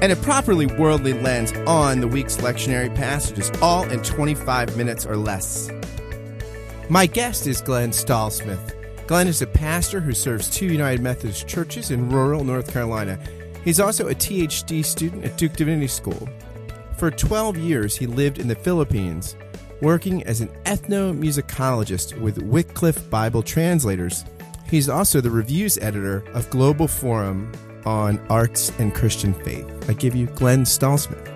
and a properly worldly lens on the week's lectionary passages, all in 25 minutes or less. My guest is Glenn Stallsmith. Glenn is a pastor who serves two United Methodist churches in rural North Carolina. He's also a THD student at Duke Divinity School. For 12 years, he lived in the Philippines, working as an ethnomusicologist with Wycliffe Bible translators. He's also the reviews editor of Global Forum on arts and Christian faith. I give you Glenn Stallsmith.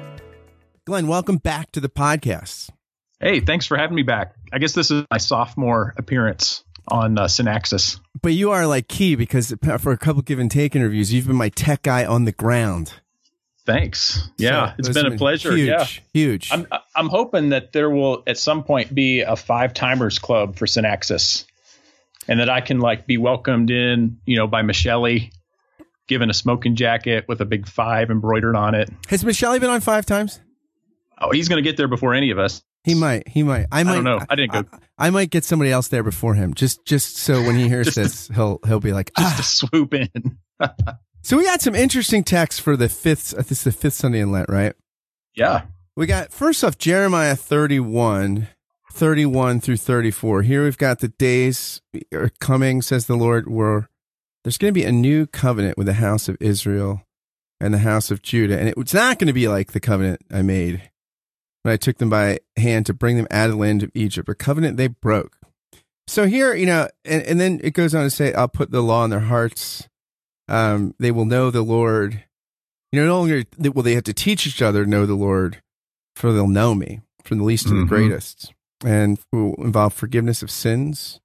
Glenn, welcome back to the podcast. Hey, thanks for having me back. I guess this is my sophomore appearance on uh, Synaxis. But you are like key because for a couple give and take interviews, you've been my tech guy on the ground. Thanks. Yeah, so, it's been a pleasure. Huge, yeah, huge. I'm I'm hoping that there will at some point be a five timers club for Synaxis, and that I can like be welcomed in, you know, by Michelle given a smoking jacket with a big five embroidered on it. Has Michelle been on five times? Oh, he's going to get there before any of us. He might. He might. I might. I don't know. I didn't go. I, I, might get somebody else there before him. Just, just so when he hears this, he'll he'll be like, just ah. to swoop in. so we got some interesting texts for the fifth. This is the fifth Sunday in Lent, right? Yeah. We got first off Jeremiah 31, 31 through 34. Here we've got the days are coming, says the Lord, where there's going to be a new covenant with the house of Israel and the house of Judah. And it's not going to be like the covenant I made when I took them by hand to bring them out of the land of Egypt, a covenant they broke. So here, you know, and, and then it goes on to say, I'll put the law in their hearts. Um, they will know the Lord. You know, no longer will they have to teach each other to know the Lord, for they'll know me, from the least to mm-hmm. the greatest, and will involve forgiveness of sins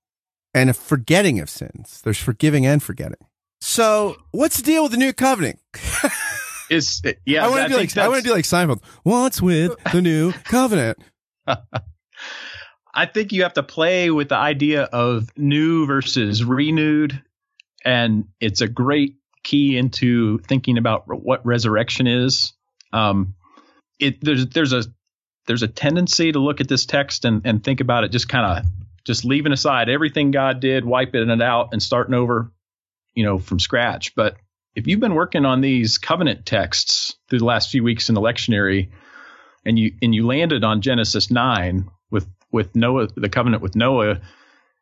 and a forgetting of sins. There's forgiving and forgetting. So, what's the deal with the new covenant? Is yeah, I want to be like I want to be like Seinfeld. What's with the new covenant? I think you have to play with the idea of new versus renewed, and it's a great key into thinking about what resurrection is. Um, it there's there's a there's a tendency to look at this text and, and think about it just kind of just leaving aside everything God did, wiping it out and starting over, you know, from scratch. But if you've been working on these covenant texts through the last few weeks in the lectionary and you and you landed on Genesis 9 with with Noah the covenant with Noah,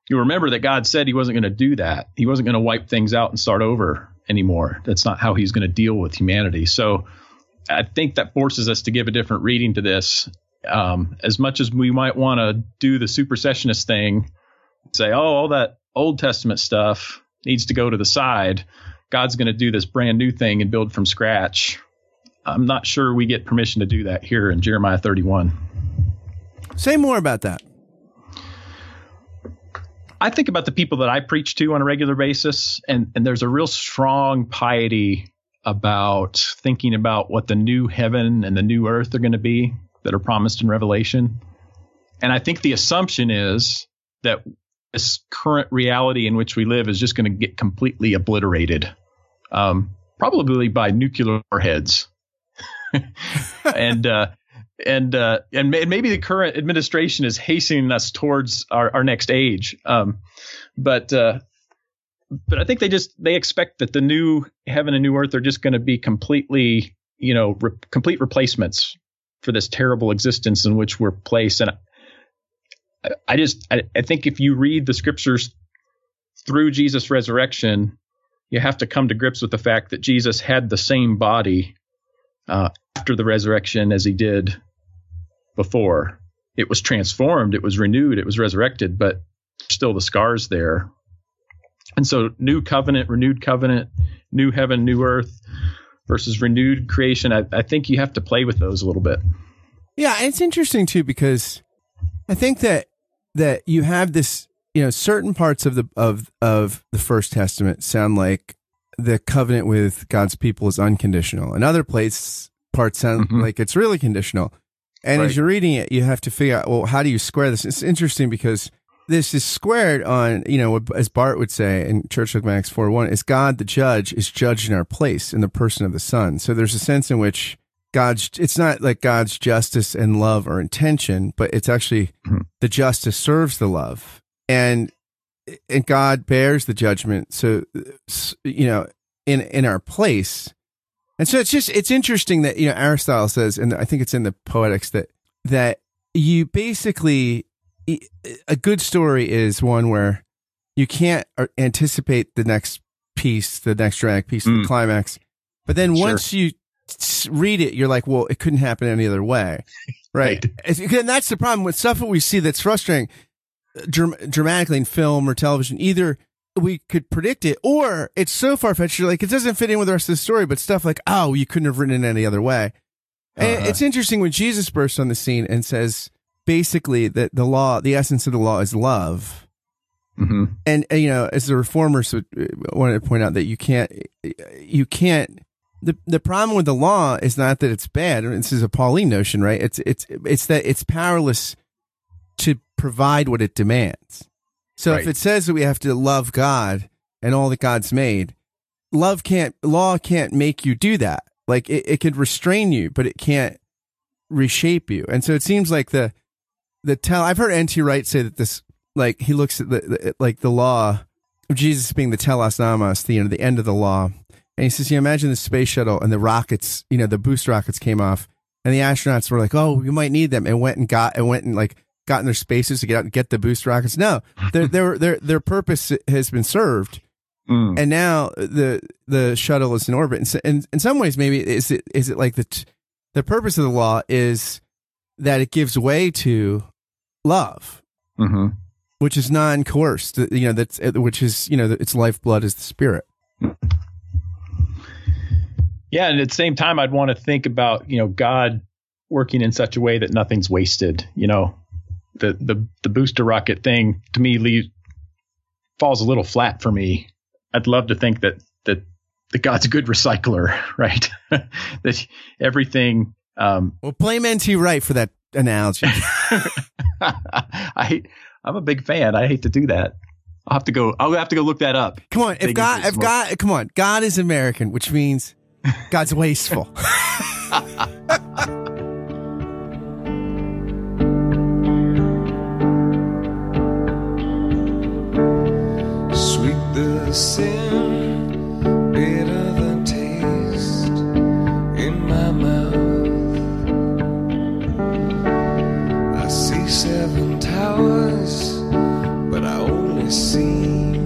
you remember that God said he wasn't going to do that. He wasn't going to wipe things out and start over anymore. That's not how he's going to deal with humanity. So I think that forces us to give a different reading to this um, as much as we might want to do the supersessionist thing, say, oh, all that Old Testament stuff needs to go to the side. God's going to do this brand new thing and build from scratch. I'm not sure we get permission to do that here in Jeremiah 31. Say more about that. I think about the people that I preach to on a regular basis, and, and there's a real strong piety about thinking about what the new heaven and the new earth are going to be that are promised in Revelation. And I think the assumption is that this current reality in which we live is just going to get completely obliterated, um, probably by nuclear warheads. and uh, and uh, and maybe the current administration is hastening us towards our, our next age. Um, but uh, but I think they just they expect that the new heaven and new earth are just going to be completely you know re- complete replacements for this terrible existence in which we're placed. And I, I just, I, I think if you read the scriptures through Jesus' resurrection, you have to come to grips with the fact that Jesus had the same body uh, after the resurrection as he did before. It was transformed, it was renewed, it was resurrected, but still the scars there. And so, new covenant, renewed covenant, new heaven, new earth versus renewed creation. I, I think you have to play with those a little bit. Yeah, it's interesting too because I think that that you have this, you know, certain parts of the of of the First Testament sound like the covenant with God's people is unconditional, and other place parts sound mm-hmm. like it's really conditional. And Right. as you're reading it, you have to figure out, well, how do you square this? It's interesting because this is squared on, you know, as Barth would say in Church Dogmatics 4 1, is God the judge is judged in our place in the person of the Son. So there's a sense in which God's, it's not like God's justice and love or intention, but it's actually Mhm. the justice serves the love. And, and God bears the judgment. So, you know, in, in our place. And so it's just it's interesting that you know Aristotle says, and I think it's in the Poetics that that you basically a good story is one where you can't uh, anticipate the next piece, the next dramatic piece, the Mm. climax, but then Sure. once you read it, you're like, well, it couldn't happen any other way, right? Right. And that's the problem with stuff that we see that's frustrating uh, dramatically in film or television. Either we could predict it, or it's so far fetched, you're like it doesn't fit in with the rest of the story. But stuff like, oh, you couldn't have written it any other way. Uh-huh. it's interesting when Jesus bursts on the scene and says basically that the law, the essence of the law, is love. hmm And uh, you know, as the reformers would, uh, wanted to point out that you can't, you can't. The the problem with the law is not that it's bad. This is a Pauline notion, right? It's it's it's that it's powerless to provide what it demands. So if it says that we have to love God and all that God's made, love can't law can't make you do that. Like it, it could restrain you, but it can't reshape you. And so it seems like the the tell I've heard N.T. Wright say that this like he looks at the, the like the law of Jesus being the telos nomos, the you know, the end of the law. And he says, you imagine the space shuttle and the rockets, you know, the boost rockets came off and the astronauts were like, Oh, we might need them and went and got and went and like got in their spaces to get out and get the boost rockets. No, their their their their purpose has been served Mm. and now the the shuttle is in orbit. And so, in, in some ways, maybe is it is it like the t- the purpose of the law is that it gives way to love, hmm which is non coerced. You know that's which is you know its lifeblood is the spirit. Yeah, and at the same time, I'd want to think about you know God working in such a way that nothing's wasted. You know, the the the booster rocket thing to me leaves falls a little flat for me. I'd love to think that that that God's a good recycler, right? that everything. Um, Well, blame NT Wright for that analogy. I I'm a big fan. I hate to do that. I'll have to go. I'll have to go look that up. Come on, if God, if. God, come on, God is American, which means God's wasteful. Sweet the sin, see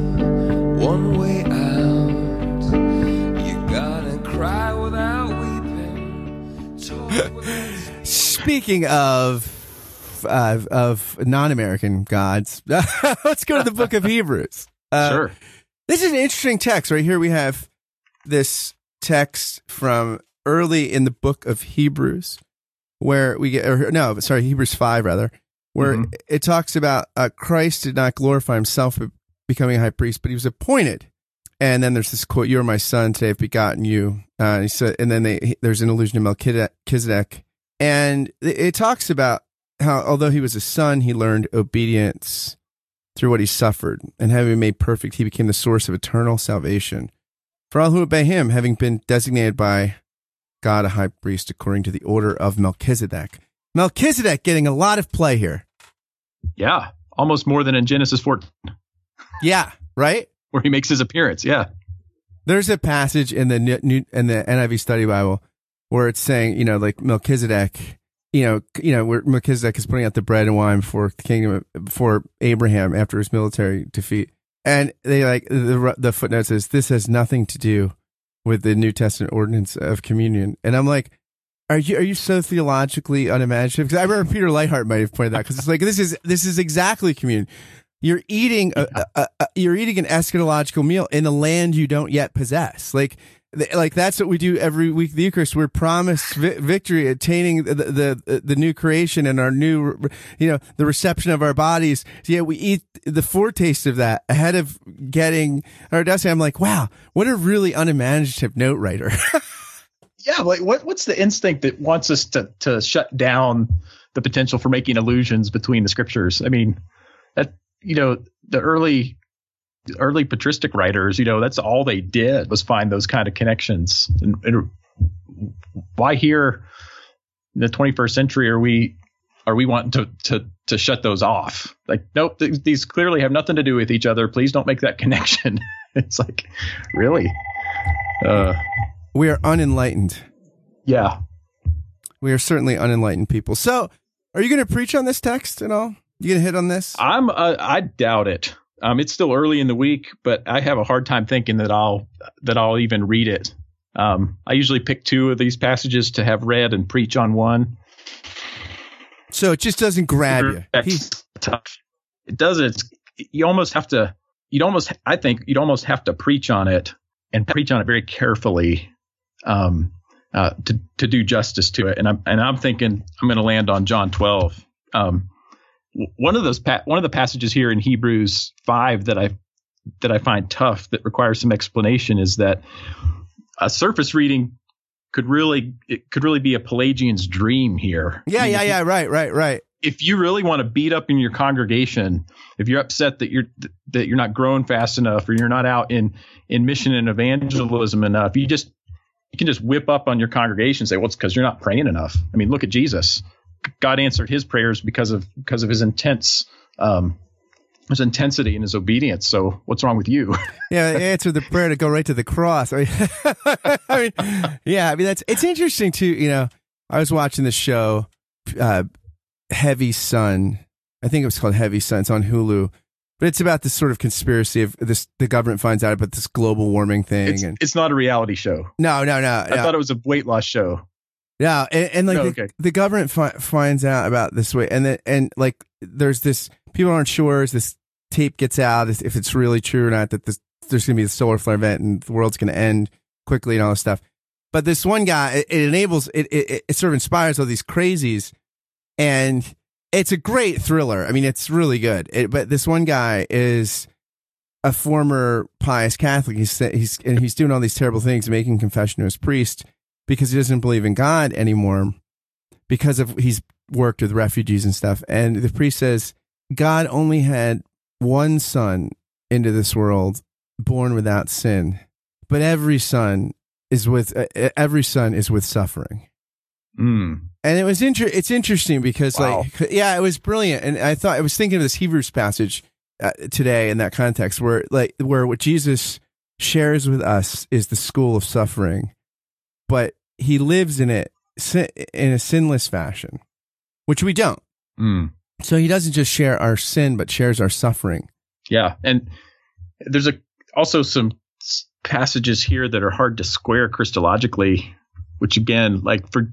one way out. You gotta cry without weeping. Without Speaking of uh, of non-American gods, let's go to the Book of Hebrews. Uh, sure. This is an interesting text right here. We have this text from early in the book of Hebrews, where we get or, no, sorry, Hebrews five rather, where Mhm. it talks about uh, Christ did not glorify himself by becoming a high priest, but he was appointed. And then there's this quote: "You are my son; today I've begotten you." Uh, and he said, and then they, there's an allusion to Melchizedek, and it, it talks about how although he was a son, he learned obedience through what he suffered, and having been made perfect, he became the source of eternal salvation for all who obey him, having been designated by God a high priest according to the order of Melchizedek. Melchizedek getting a lot of play here. Yeah, almost more than in Genesis 14, Yeah, right. where he makes his appearance. Yeah. There's a passage in the new, in the NIV Study Bible where it's saying, you know, like Melchizedek, you know, you know, where Melchizedek is putting out the bread and wine for the kingdom for Abraham after his military defeat, and they like the the footnote says this has nothing to do with the New Testament ordinance of communion, and I'm like. Are you are you so theologically unimaginative? Because I remember Peter Leithart might have pointed that because it's like this is this is exactly communion. You're eating a, a, a, you're eating an eschatological meal in a land you don't yet possess. Like th- like that's what we do every week. of The Eucharist, we're promised vi- victory, attaining the, the the new creation and our new, you know, the reception of our bodies. Yeah, we eat the foretaste of that ahead of getting our destiny. I'm like, wow, what a really unimaginative note writer. yeah, like what what's the instinct that wants us to to shut down the potential for making allusions between the scriptures? I mean, that you know, the early early patristic writers, you know, that's all they did was find those kind of connections. And, and why here in the 21st century are we are we wanting to to to shut those off? Like, nope, th- these clearly have nothing to do with each other. Please don't make that connection. it's like, really? Uh, We are unenlightened. yeah. We are certainly unenlightened people. So, are you going to preach on this text at all? You going to hit on this? I'm uh, I doubt it. Um, it's still early in the week, but I have a hard time thinking that I'll that I'll even read it. Um, I usually pick two of these passages to have read and preach on one. So it just doesn't grab you. That's He- tough. It doesn't. It's, you almost have to. You'd almost. I think you'd almost have to preach on it and preach on it very carefully um, uh, to to do justice to it. And I'm and I'm thinking I'm going to land on John 12. Um, one of those pa- one of the passages here in Hebrews five that I that I find tough that requires some explanation is that a surface reading could really it could really be a Pelagian's dream here. yeah, I mean, yeah, yeah. Right, right, right. if you really want to beat up in your congregation, if you're upset that you're that you're not growing fast enough or you're not out in in mission and evangelism enough, you just you can just whip up on your congregation and say, "Well, it's because you're not praying enough." I mean, look at Jesus. God answered his prayers because of because of his intense um, his intensity and his obedience. So what's wrong with you? Yeah, answer the prayer to go right to the cross. I mean, yeah, I mean that's it's interesting too. You know, I was watching the show, uh, Heavy Sun. I think it was called Heavy Sun. It's on Hulu, but it's about this sort of conspiracy of this. The government finds out about this global warming thing, It's, and it's not a reality show. no, no, no, I no. thought it was a weight loss show. Yeah, and, and like No, the, okay. the government fi- finds out about this way, and then and like there's this people aren't sure as this tape gets out if it's really true or not that this there's going to be a solar flare event and the world's going to end quickly and all this stuff. But this one guy, it, it enables it, it it sort of inspires all these crazies, and it's a great thriller. I mean, it's really good. It, but this one guy is a former pious Catholic. He's he's and he's doing all these terrible things, making confession to his priest because he doesn't believe in God anymore because of he's worked with refugees and stuff. And the priest says God only had one son into this world born without sin, but every son is with uh, every son is with suffering. Mm. And it was inter- it's interesting because Wow. like yeah, it was brilliant. And I thought I was thinking of this Hebrews passage uh, today in that context where like where what Jesus shares with us is the school of suffering, but he lives in it sin- in a sinless fashion, which we don't. Mm. So he doesn't just share our sin, but shares our suffering. Yeah, and there's a also some passages here that are hard to square Christologically, which again, like for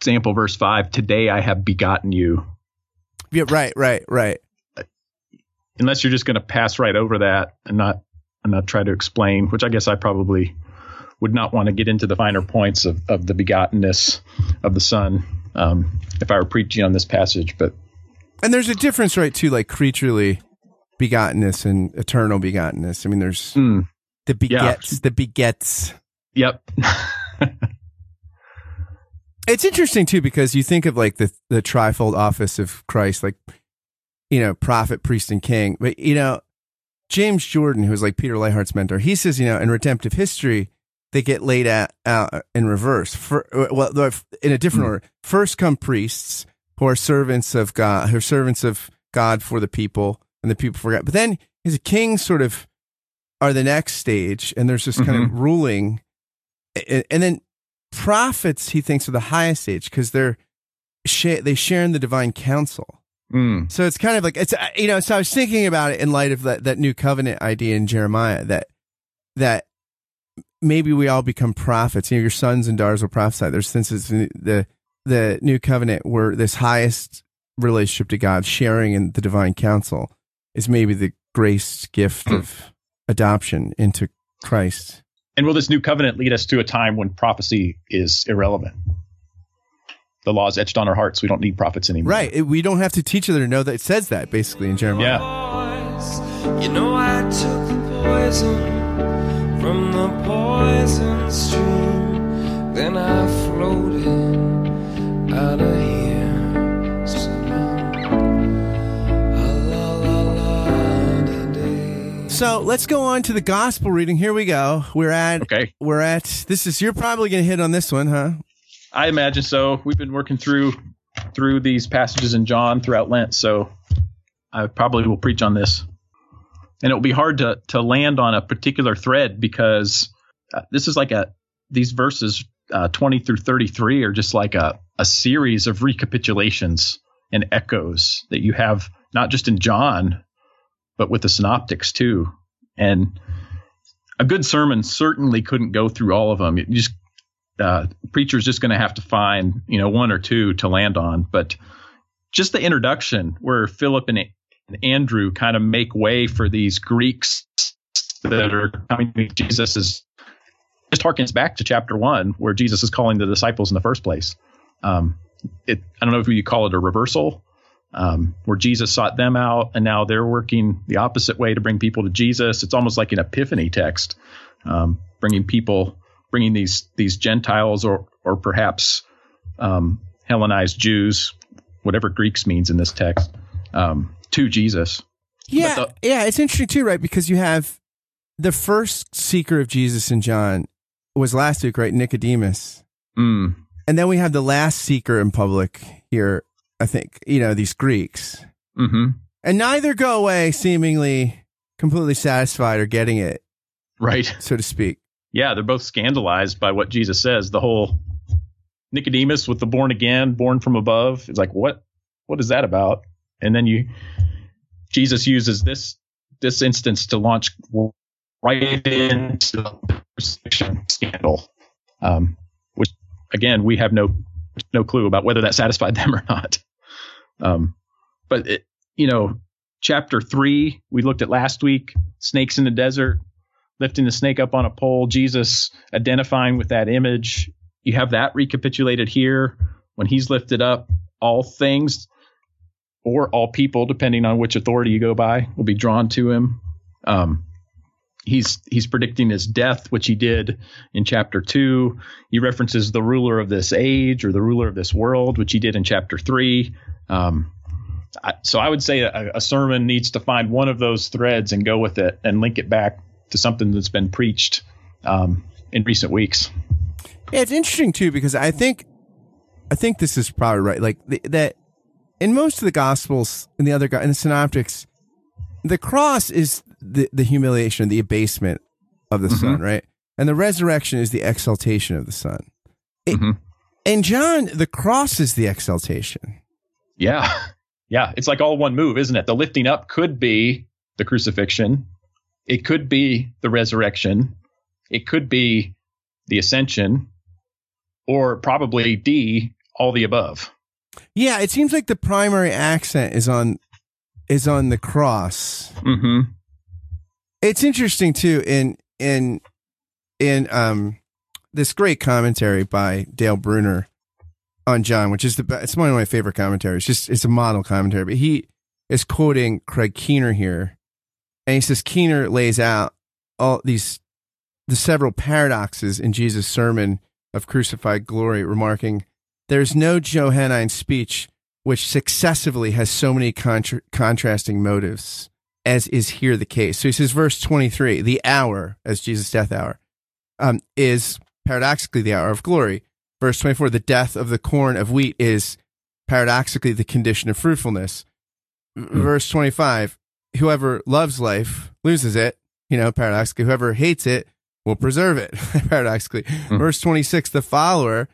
example, verse five, "Today I have begotten you." Yeah, right, right, right. Unless you're just going to pass right over that and not and not try to explain, which I guess I probably would not want to get into the finer points of, of the begottenness of the Son um, if I were preaching on this passage. But And there's a difference, right, too, like creaturely begottenness and eternal begottenness. I mean, there's mm, the Yeah. begets, the begets. yep, It's interesting too because you think of like the the trifold office of Christ, like you know, prophet, priest, and king. But you know, James Jordan, who's like Peter Leithart's mentor, he says, you know, in redemptive history, they get laid out, out in reverse. For, uh, well, they're in a different Hmm. order. First come priests who are servants of God, who are servants of God for the people, and the people for God. But then his kings sort of are the next stage, and there's this kind of mm-hmm. ruling, and, and then prophets he thinks are the highest age because they're they share in the divine council. Mm, So it's kind of like it's you know. So I was thinking about it in light of that that new covenant idea in Jeremiah that that maybe we all become prophets. You know, your sons and daughters will prophesy. There's since it's the the new covenant where this highest relationship to God, sharing in the divine council, is maybe the grace gift of adoption into Christ. And will this new covenant lead us to a time when prophecy is irrelevant? The law is etched on our hearts. We don't need prophets anymore. Right. We don't have to teach other to know that it says that basically in Jeremiah. Yeah. You know I took the poison from the poison stream. Then I floated out of here. So let's go on to the gospel reading. Here we go. We're at Okay. we're at this is you're probably gonna hit on this one, huh? I imagine so. We've been working through through these passages in John throughout Lent, so I probably will preach on this. And it will be hard to to land on a particular thread because uh, this is like a these verses uh, 20 through 33 are just like a a series of recapitulations and echoes that you have not just in John but with the synoptics too. And a good sermon certainly couldn't go through all of them. You just uh, preacher's just going to have to find you know one or two to land on. But just the introduction where Philip and, and Andrew kind of make way for these Greeks that are coming to Jesus is just harkens back to chapter one where Jesus is calling the disciples in the first place. Um, it I don't know if you call it a reversal. Um, where Jesus sought them out, and now they're working the opposite way to bring people to Jesus. It's almost like an epiphany text, um, bringing people bringing these these Gentiles or or perhaps um, Hellenized Jews, whatever Greeks means in this text, um, to Jesus. Yeah, But yeah, it's interesting too, right? Because you have the first seeker of Jesus in John was last week, right? Nicodemus. Mm, And then we have the last seeker in public here, I think, you know, these Greeks. hmm And neither go away seemingly completely satisfied or getting it, Right. so to speak. Yeah, they're both scandalized by what Jesus says. The whole Nicodemus with the born again, born from above. It's like what what is that about? And then you Jesus uses this this instance to launch right into the crucifixion scandal, um, which again we have no no clue about whether that satisfied them or not. Um, but it, you know, chapter three we looked at last week, snakes in the desert, lifting the snake up on a pole, Jesus identifying with that image. You have that recapitulated here when he's lifted up. All things or all people, depending on which authority you go by, will be drawn to him. Um, he's he's predicting his death, which he did in chapter two. He references the ruler of this age or the ruler of this world, which he did in chapter three. Um, I, so I would say a, a sermon needs to find one of those threads and go with it and link it back to something that's been preached um, in recent weeks. Yeah, it's interesting too because I think, I think this is probably right. Like the, that in most of the gospels and the other in the synoptics, the cross is the the humiliation, the abasement of the Mhm. son, right? And the resurrection is the exaltation of the son. It- Mhm. In John, the cross is the exaltation. Yeah. Yeah. It's like all one move, isn't it? The lifting up could be the crucifixion. It could be the resurrection. It could be the ascension or probably D, all the above. Yeah, it seems like the primary accent is on is on the cross. Mm-hmm. It's interesting too in in in um this great commentary by Dale Bruner on John, which is the it's one of my favorite commentaries. Just it's a model commentary, but he is quoting Craig Keener here, and he says Keener lays out all these the several paradoxes in Jesus' sermon of crucified glory, remarking, "There's no Johannine speech which successively has so many contra- contrasting motives." As is here the case. So he says, verse 23, the hour, as Jesus' death hour, um, is paradoxically the hour of glory. Verse 24, the death of the corn of wheat is paradoxically the condition of fruitfulness. V- Verse 25, whoever loves life loses it, you know, paradoxically. Whoever hates it will preserve it, paradoxically. Verse 26, the follower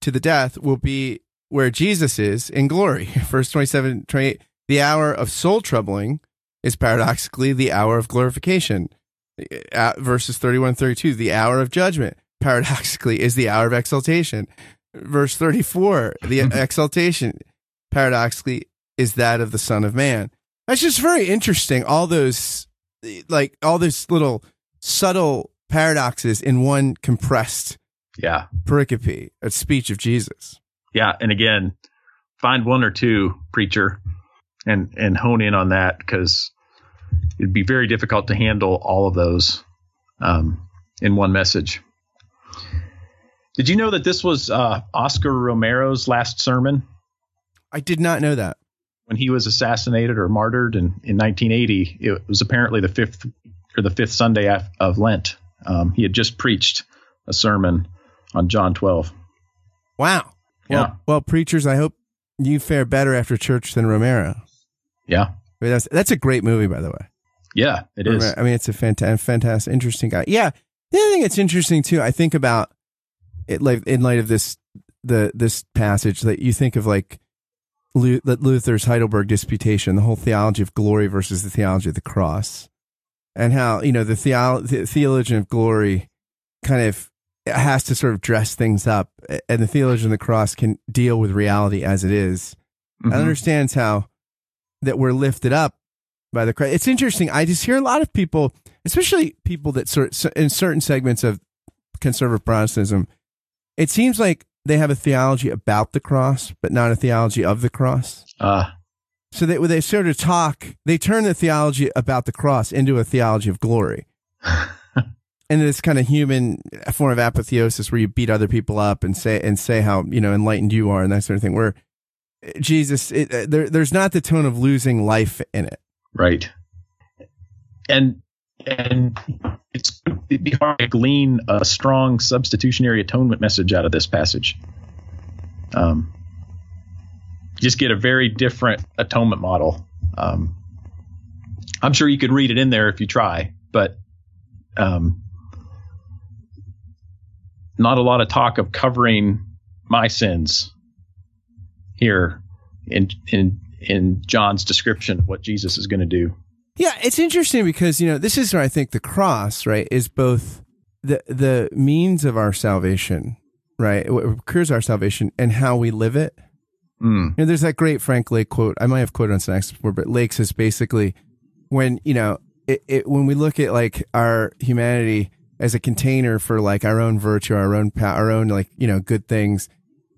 to the death will be where Jesus is in glory. Verse 27, 28, the hour of soul troubling is paradoxically the hour of glorification. Uh, verses 31 32, the hour of judgment, paradoxically, is the hour of exaltation. Verse 34, the exaltation, paradoxically, is that of the Son of Man. That's just very interesting. All those, like, all those little subtle paradoxes in one compressed Yeah. pericope, a speech of Jesus. Yeah. And again, find one or two, preacher, and, and hone in on that because it'd be very difficult to handle all of those um, in one message. Did you know that this was uh, Oscar Romero's last sermon I did not know that. when he was assassinated or martyred in, in 1980? It was apparently the fifth or the fifth Sunday af- of Lent. Um, he had just preached a sermon on John 12. Wow. Yeah. Well, well, preachers, I hope you fare better after church than Romero. Yeah. I mean, that's that's a great movie, by the way. Yeah, it is. I mean, it's a fantastic, fantastic, interesting guy. Yeah. The other thing that's interesting too, I think about it, like in light of this, the this passage that you think of like Luther's Heidelberg Disputation, the whole theology of glory versus the theology of the cross, and how you know the, theo- the theologian of glory kind of has to sort of dress things up, and the theologian of the cross can deal with reality as it is Mhm. and understands how that we're lifted up by the Christ. It's interesting. I just hear a lot of people, especially people that sort in certain segments of conservative Protestantism, it seems like they have a theology about the cross, but not a theology of the cross. Uh, So they, when they sort of talk, they turn the theology about the cross into a theology of glory. and this kind of human form of apotheosis where you beat other people up and say and say how you know enlightened you are and that sort of thing. Where Jesus, it, uh, there, there's not the tone of losing life in it. right. And and it's it'd be hard to glean a strong substitutionary atonement message out of this passage. Um, just get a very different atonement model. Um, I'm sure you could read it in there if you try, but um, not a lot of talk of covering my sins here in in in John's description of what Jesus is going to do. Yeah, it's interesting because you know this is where I think the cross, right, is both the the means of our salvation, right, what cures our salvation, and how we live it. Mm. You know, there's that great Frank Lake quote. I might have quoted on Synaxis before, but Lake says basically, when you know, it, it when we look at like our humanity as a container for like our own virtue, our own power, our own like you know good things,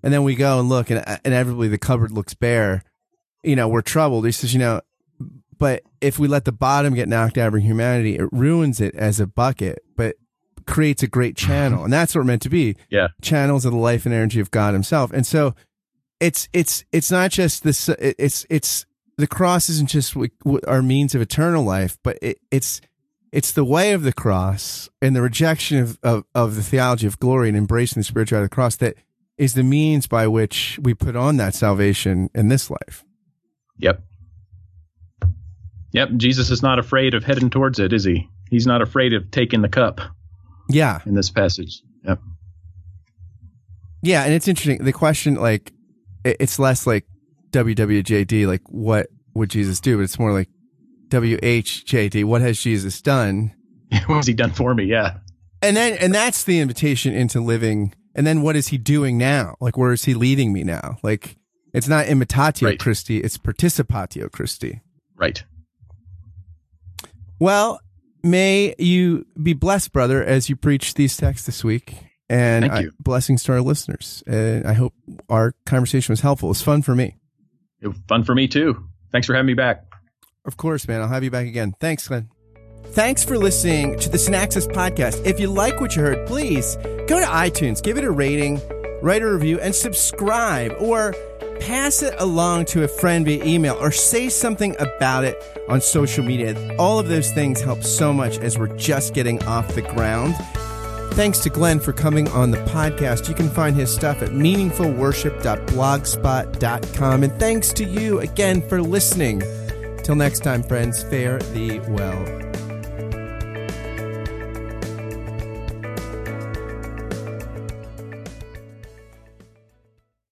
and then we go and look, and uh, inevitably the cupboard looks bare. You know, we're troubled. He says, you know, but if we let the bottom get knocked out of our humanity, it ruins it as a bucket, but creates a great channel, and that's what we're meant to be Yeah. channels of the life and energy of God Himself. And so, it's it's it's not just this. It's it's the cross isn't just our means of eternal life, but it, it's it's the way of the cross and the rejection of, of of the theology of glory and embracing the spirituality of the cross that is the means by which we put on that salvation in this life. Yep. Yep. Jesus is not afraid of heading towards it, is he? He's not afraid of taking the cup Yeah, in this passage. Yep. yeah, and it's interesting. The question, like, it's less like WWJD, like what would Jesus do, but it's more like WHJD, what has Jesus done? what has he done for me? Yeah. and then and that's the invitation into living and then what is he doing now like where is he leading me now like it's not imitatio Right. christi it's participatio christi Right. well may you be blessed brother as you preach these texts this week and I- blessings to our listeners and i hope our conversation was helpful it was fun for me It was fun for me too. Thanks for having me back. Of course, man. I'll have you back again. Thanks, Glenn. Thanks for listening to the Synaxis podcast. If you like what you heard, please go to iTunes, give it a rating, write a review, and subscribe, or pass it along to a friend via email, or say something about it on social media. All of those things help so much as we're just getting off the ground. Thanks to Glenn for coming on the podcast. You can find his stuff at meaningfulworship.blogspot.com. And thanks to you again for listening. Till next time, friends, fare thee well.